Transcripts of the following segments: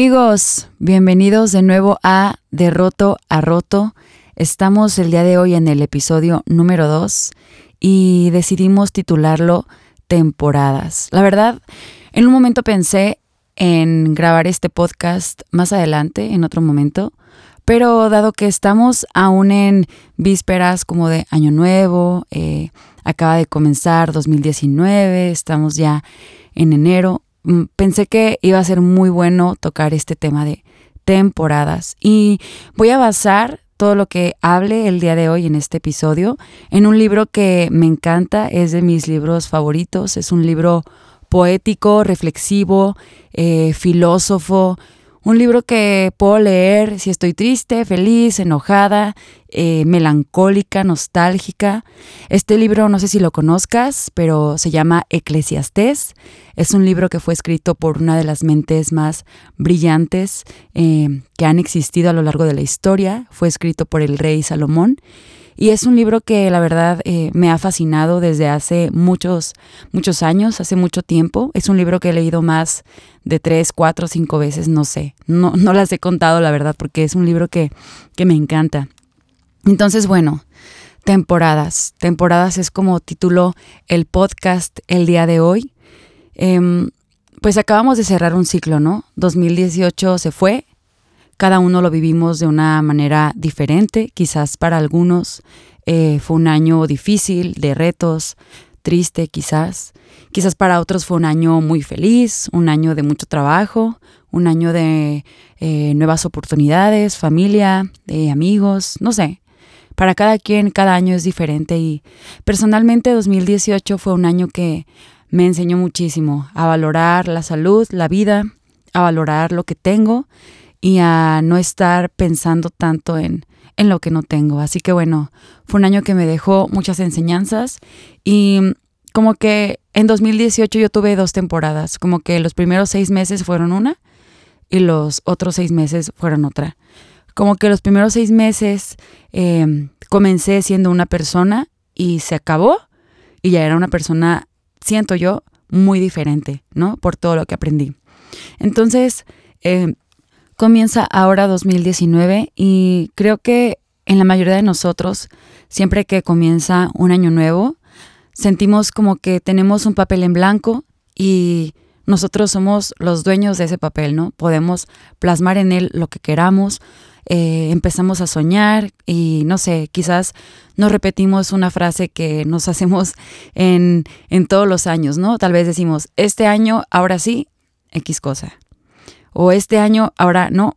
Amigos, bienvenidos de nuevo a De Roto a Roto. Estamos el día de hoy en el episodio número 2 y decidimos titularlo Temporadas. La verdad, en un momento pensé en grabar este podcast más adelante, en otro momento, pero dado que estamos aún en vísperas como de Año Nuevo, eh, acaba de comenzar 2019, estamos ya en enero, pensé que iba a ser muy bueno tocar este tema de temporadas. Y voy a basar todo lo que hable el día de hoy en este episodio en un libro que me encanta, es de mis libros favoritos, es un libro poético, reflexivo, eh, filósofo, un libro que puedo leer si estoy triste, feliz, enojada, eh, melancólica, nostálgica. Este libro no sé si lo conozcas, pero se llama Eclesiastés. Es un libro que fue escrito por una de las mentes más brillantes eh, que han existido a lo largo de la historia. Fue escrito por el rey Salomón y es un libro que la verdad eh, me ha fascinado desde hace muchos, muchos años, hace mucho tiempo. Es un libro que he leído más de tres, cuatro, cinco veces, no sé. No, no las he contado, la verdad, porque es un libro que, que me encanta. Entonces, bueno, temporadas. Temporadas es como tituló el podcast el día de hoy. Em, pues acabamos de cerrar un ciclo, ¿no? 2018 se fue, cada uno lo vivimos de una manera diferente. Quizás para algunos eh, fue un año difícil, de retos, triste quizás. Quizás para otros fue un año muy feliz, un año de mucho trabajo, un año de eh, nuevas oportunidades, familia, amigos, no sé. Para cada quien, cada año es diferente y personalmente 2018 fue un año que me enseñó muchísimo a valorar la salud, la vida, a valorar lo que tengo y a no estar pensando tanto en, en lo que no tengo. Así que bueno, fue un año que me dejó muchas enseñanzas y como que en 2018 yo tuve dos temporadas, como que los primeros seis meses fueron una y los otros seis meses fueron otra. Como que los primeros seis meses em, comencé siendo una persona y se acabó y ya era una persona, siento yo, muy diferente, ¿no? Por todo lo que aprendí. Entonces, eh, Comienza ahora 2019 y creo que en la mayoría de nosotros, siempre que comienza un año nuevo, sentimos como que tenemos un papel en blanco y nosotros somos los dueños de ese papel, ¿no? Podemos plasmar en él lo que queramos, eh, empezamos a soñar y no sé, quizás nos repetimos una frase que nos hacemos en, en todos los años, ¿no? Tal vez decimos, este año, ahora sí, X cosa o este año, ahora no,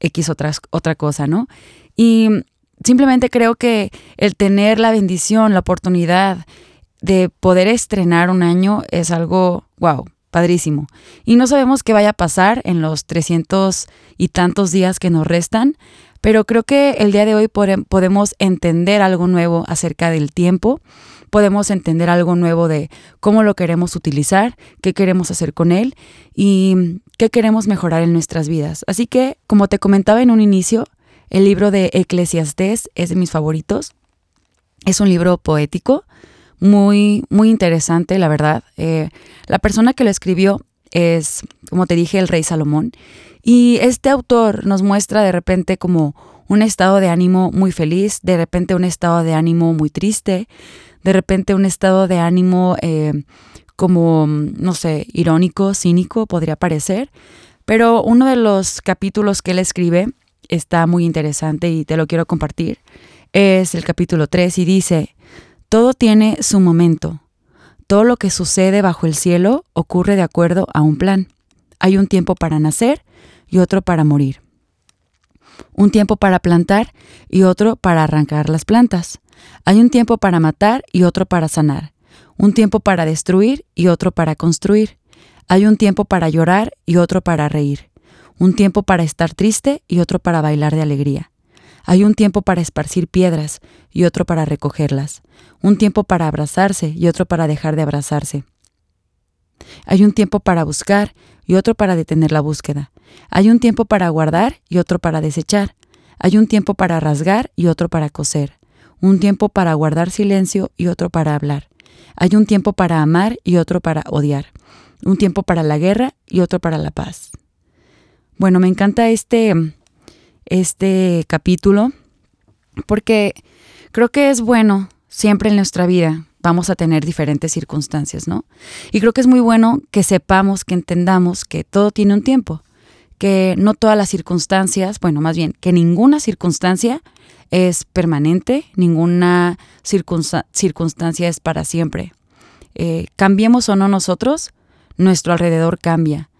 X otra cosa, ¿no? Y simplemente creo que el tener la bendición, la oportunidad de poder estrenar un año es algo, wow, padrísimo. Y no sabemos qué vaya a pasar en los 300 y tantos días que nos restan, pero creo que el día de hoy podemos entender algo nuevo acerca del tiempo podemos entender algo nuevo de cómo lo queremos utilizar, qué queremos hacer con él y qué queremos mejorar en nuestras vidas. Así que, como te comentaba en un inicio, el libro de Eclesiastés es de mis favoritos. Es un libro poético, muy, muy interesante, la verdad. Eh, la persona que lo escribió es, como te dije, el rey Salomón. Y este autor nos muestra de repente como un estado de ánimo muy feliz, de repente un estado de ánimo muy triste, de repente un estado de ánimo eh, como, no sé, irónico, cínico, podría parecer. Pero uno de los capítulos que él escribe está muy interesante y te lo quiero compartir. Es el capítulo 3 y dice, todo tiene su momento. Todo lo que sucede bajo el cielo ocurre de acuerdo a un plan. Hay un tiempo para nacer y otro para morir. Un tiempo para plantar y otro para arrancar las plantas. Hay un tiempo para matar y otro para sanar, un tiempo para destruir y otro para construir. Hay un tiempo para llorar y otro para reír, un tiempo para estar triste y otro para bailar de alegría. Hay un tiempo para esparcir piedras y otro para recogerlas, un tiempo para abrazarse y otro para dejar de abrazarse. Hay un tiempo para buscar y otro para detener la búsqueda. Hay un tiempo para guardar y otro para desechar. Hay un tiempo para rasgar y otro para coser un tiempo para guardar silencio y otro para hablar. Hay un tiempo para amar y otro para odiar. Un tiempo para la guerra y otro para la paz. Bueno, me encanta este, este capítulo porque creo que es bueno siempre en nuestra vida vamos a tener diferentes circunstancias, ¿no? Y creo que es muy bueno que sepamos, que entendamos que todo tiene un tiempo, que no todas las circunstancias, bueno, más bien, que ninguna circunstancia es permanente, ninguna circunstancia es para siempre. Eh, cambiemos o no nosotros, nuestro alrededor cambia.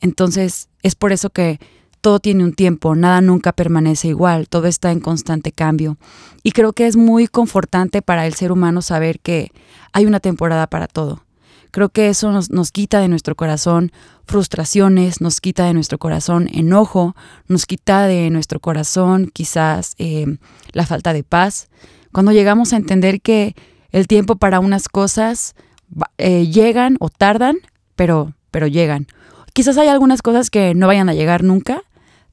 Entonces, es por eso que todo tiene un tiempo, nada nunca permanece igual, todo está en constante cambio. Y creo que es muy confortante para el ser humano saber que hay una temporada para todo. Creo que eso nos, quita de nuestro corazón frustraciones, nos quita de nuestro corazón enojo, nos quita de nuestro corazón quizás eh, la falta de paz. Cuando llegamos a entender que el tiempo para unas cosas eh, llegan o tardan, pero, pero llegan. Quizás hay algunas cosas que no vayan a llegar nunca,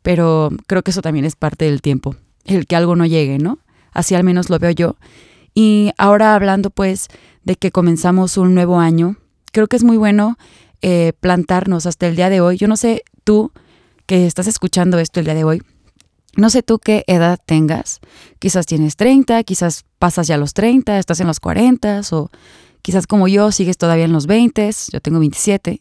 pero creo que eso también es parte del tiempo, el que algo no llegue, ¿no? Así al menos lo veo yo. Y ahora hablando pues de que comenzamos un nuevo año, creo que es muy bueno eh, plantarnos hasta el día de hoy. Yo no sé tú que estás escuchando esto el día de hoy, no sé tú qué edad tengas. Quizás tienes 30, quizás pasas ya los 30, estás en los 40 o quizás como yo sigues todavía en los 20, yo tengo 27.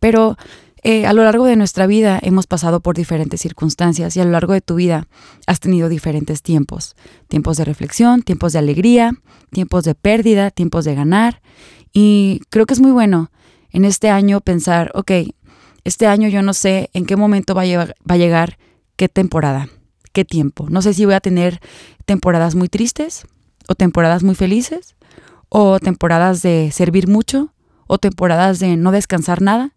Pero eh, a lo largo de nuestra vida hemos pasado por diferentes circunstancias y a lo largo de tu vida has tenido diferentes tiempos. Tiempos de reflexión, tiempos de alegría, tiempos de pérdida, tiempos de ganar. Y creo que es muy bueno en este año pensar, ok, este año yo no sé en qué momento va a, llegar, va a llegar qué temporada, qué tiempo. No sé si voy a tener temporadas muy tristes o temporadas muy felices o temporadas de servir mucho o temporadas de no descansar nada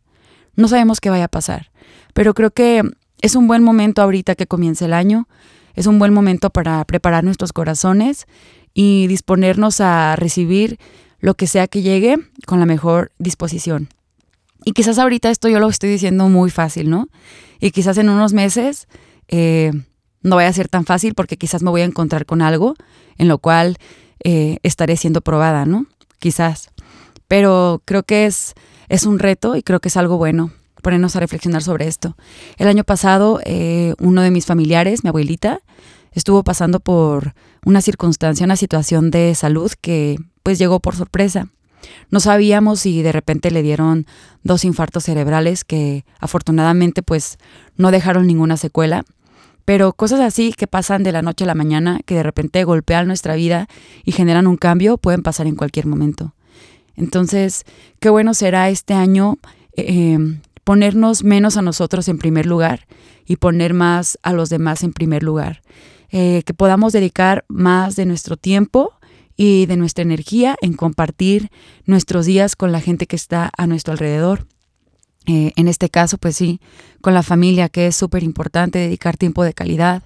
no sabemos qué vaya a pasar, pero creo que es un buen momento ahorita que comience el año, es un buen momento para preparar nuestros corazones y disponernos a recibir lo que sea que llegue con la mejor disposición. Y quizás ahorita esto yo lo estoy diciendo muy fácil, ¿no? Y quizás en unos meses eh, no vaya a ser tan fácil porque quizás me voy a encontrar con algo en lo cual eh, estaré siendo probada, ¿no? Quizás. Pero creo que es es un reto y creo que es algo bueno ponernos a reflexionar sobre esto. El año pasado, eh, uno de mis familiares, mi abuelita, estuvo pasando por una circunstancia, una situación de salud que pues llegó por sorpresa. No sabíamos si de repente le dieron dos infartos cerebrales que afortunadamente pues no dejaron ninguna secuela, pero cosas así que pasan de la noche a la mañana, que de repente golpean nuestra vida y generan un cambio, pueden pasar en cualquier momento. Entonces, qué bueno será este año eh, ponernos menos a nosotros en primer lugar y poner más a los demás en primer lugar. Eh, que podamos dedicar más de nuestro tiempo y de nuestra energía en compartir nuestros días con la gente que está a nuestro alrededor. Eh, en este caso, pues sí, con la familia, que es súper importante dedicar tiempo de calidad.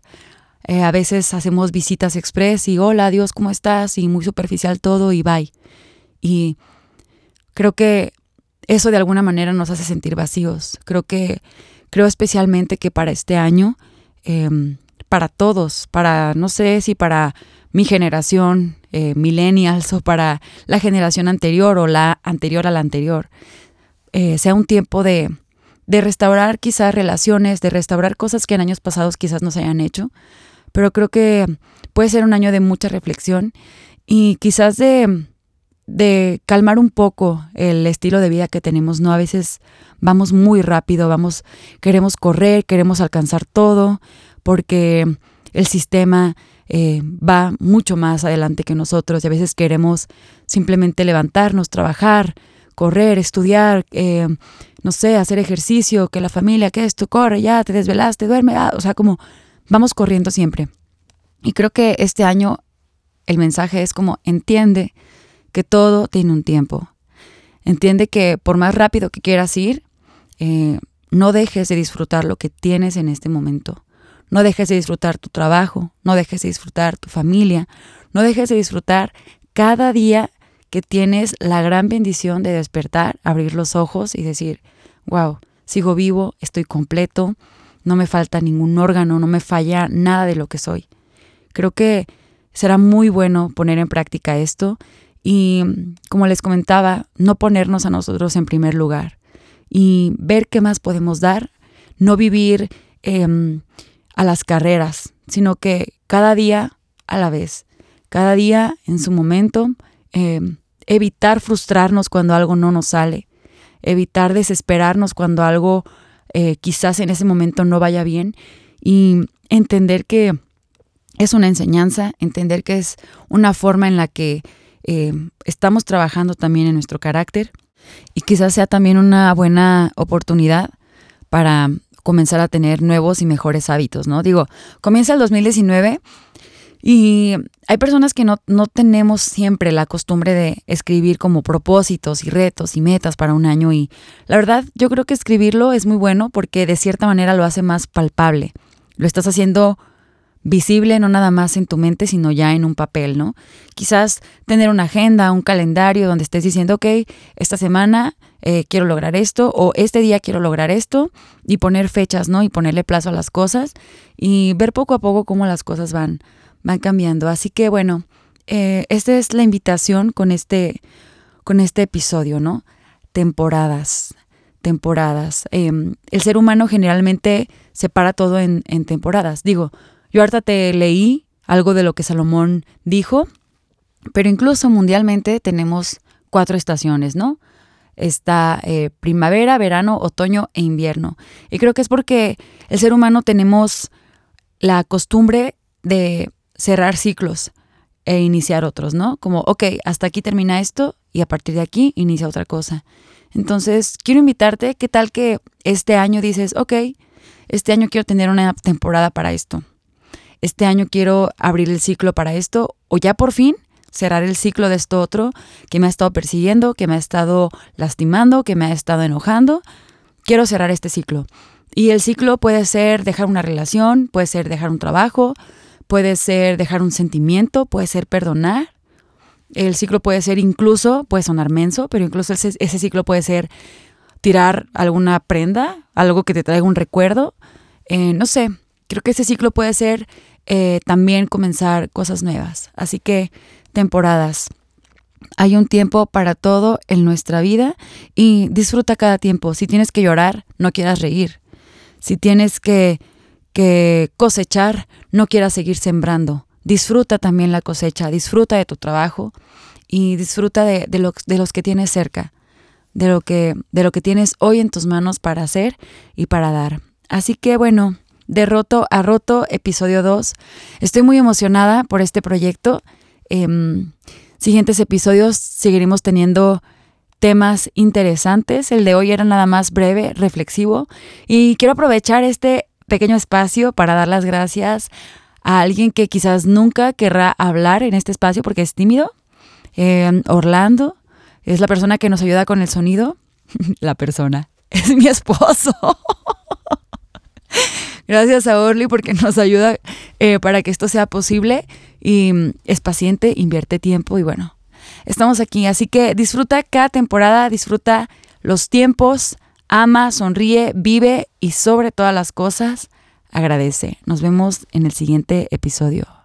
a veces hacemos visitas express y hola, Dios, ¿cómo estás? Y muy superficial todo y bye. Y Creo que eso de alguna manera nos hace sentir vacíos. Creo que, creo especialmente que para este año, em, para todos, para, no sé si para mi generación, eh, millennials, o para la generación anterior o la anterior a la anterior, eh, sea un tiempo de, de restaurar quizás relaciones, de restaurar cosas que en años pasados quizás no se hayan hecho, pero creo que puede ser un año de mucha reflexión y quizás de de calmar un poco el estilo de vida que tenemos, ¿no? A veces vamos muy rápido, vamos, queremos correr, queremos alcanzar todo, porque el sistema eh, va mucho más adelante que nosotros y a veces queremos simplemente levantarnos, trabajar, correr, estudiar, eh, no sé, hacer ejercicio, que la familia, que esto, corre, ya, te desvelaste, duerme, ah, o sea, como vamos corriendo siempre. Y creo que este año el mensaje es como entiende que todo tiene un tiempo. Entiende que por más rápido que quieras ir, eh, no dejes de disfrutar lo que tienes en este momento. No dejes de disfrutar tu trabajo, no dejes de disfrutar tu familia, no dejes de disfrutar cada día que tienes la gran bendición de despertar, abrir los ojos y decir, wow, sigo vivo, estoy completo, no me falta ningún órgano, no me falla nada de lo que soy. Creo que será muy bueno poner en práctica esto y como les comentaba, no ponernos a nosotros en primer lugar y ver qué más podemos dar, no vivir em, a las carreras, sino que cada día a la vez, cada día en su momento, em, evitar frustrarnos cuando algo no nos sale, evitar desesperarnos cuando algo eh, quizás en ese momento no vaya bien y entender que es una enseñanza, entender que es una forma en la que eh, estamos trabajando también en nuestro carácter y quizás sea también una buena oportunidad para comenzar a tener nuevos y mejores hábitos, ¿no? Digo, comienza el 2019 y hay personas que no, no, tenemos siempre la costumbre de escribir como propósitos y retos y metas para un año y la verdad yo creo que escribirlo es muy bueno porque de cierta manera lo hace más palpable. Lo estás haciendo visible no nada más en tu mente, sino ya en un papel, ¿no? Quizás tener una agenda, un calendario donde estés diciendo, ok, esta semana eh, quiero lograr esto o este día quiero lograr esto y poner fechas, ¿no? Y ponerle plazo a las cosas y ver poco a poco cómo las cosas van, van cambiando. Así que bueno, eh, esta es la invitación con este, con este episodio, ¿no? Temporadas, temporadas. Em, el ser humano generalmente separa todo en, en temporadas. Digo, yo ahorita te leí algo de lo que Salomón dijo, pero incluso mundialmente tenemos cuatro estaciones, ¿no? Está eh, primavera, verano, otoño e invierno. Y creo que es porque el ser humano tenemos la costumbre de cerrar ciclos e iniciar otros, ¿no? Como, ok, hasta aquí termina esto y a partir de aquí inicia otra cosa. Entonces, quiero invitarte, ¿qué tal que este año dices, ok, este año quiero tener una temporada para esto? este año quiero abrir el ciclo para esto o ya por fin cerrar el ciclo de esto otro que me ha estado persiguiendo, que me ha estado lastimando, que me ha estado enojando. Quiero cerrar este ciclo. Y el ciclo puede ser dejar una relación, puede ser dejar un trabajo, puede ser dejar un sentimiento, puede ser perdonar. El ciclo puede ser incluso, puede sonar menso, pero incluso ese, ciclo puede ser tirar alguna prenda, algo que te traiga un recuerdo. Eh, no sé, creo que ese ciclo puede ser eh, también comenzar cosas nuevas. Así que temporadas. Hay un tiempo para todo en nuestra vida y disfruta cada tiempo. Si tienes que llorar, no quieras reír. Si tienes que, que cosechar, no quieras seguir sembrando. Disfruta también la cosecha, disfruta de tu trabajo y disfruta de, de, de los que tienes cerca, de lo, que, de lo que tienes hoy en tus manos para hacer y para dar. Así que bueno, de Roto a Roto, episodio 2. Estoy muy emocionada por este proyecto. Em, siguientes episodios seguiremos teniendo temas interesantes. El de hoy era nada más breve, reflexivo. Y quiero aprovechar este pequeño espacio para dar las gracias a alguien que quizás nunca querrá hablar en este espacio porque es tímido. Em, Orlando es la persona que nos ayuda con el sonido. la persona. Es mi esposo. Gracias a Orly porque nos ayuda eh, para que esto sea posible y mm, es paciente, invierte tiempo y bueno, estamos aquí. Así que disfruta cada temporada, disfruta los tiempos, ama, sonríe, vive y sobre todas las cosas, agradece. Nos vemos en el siguiente episodio.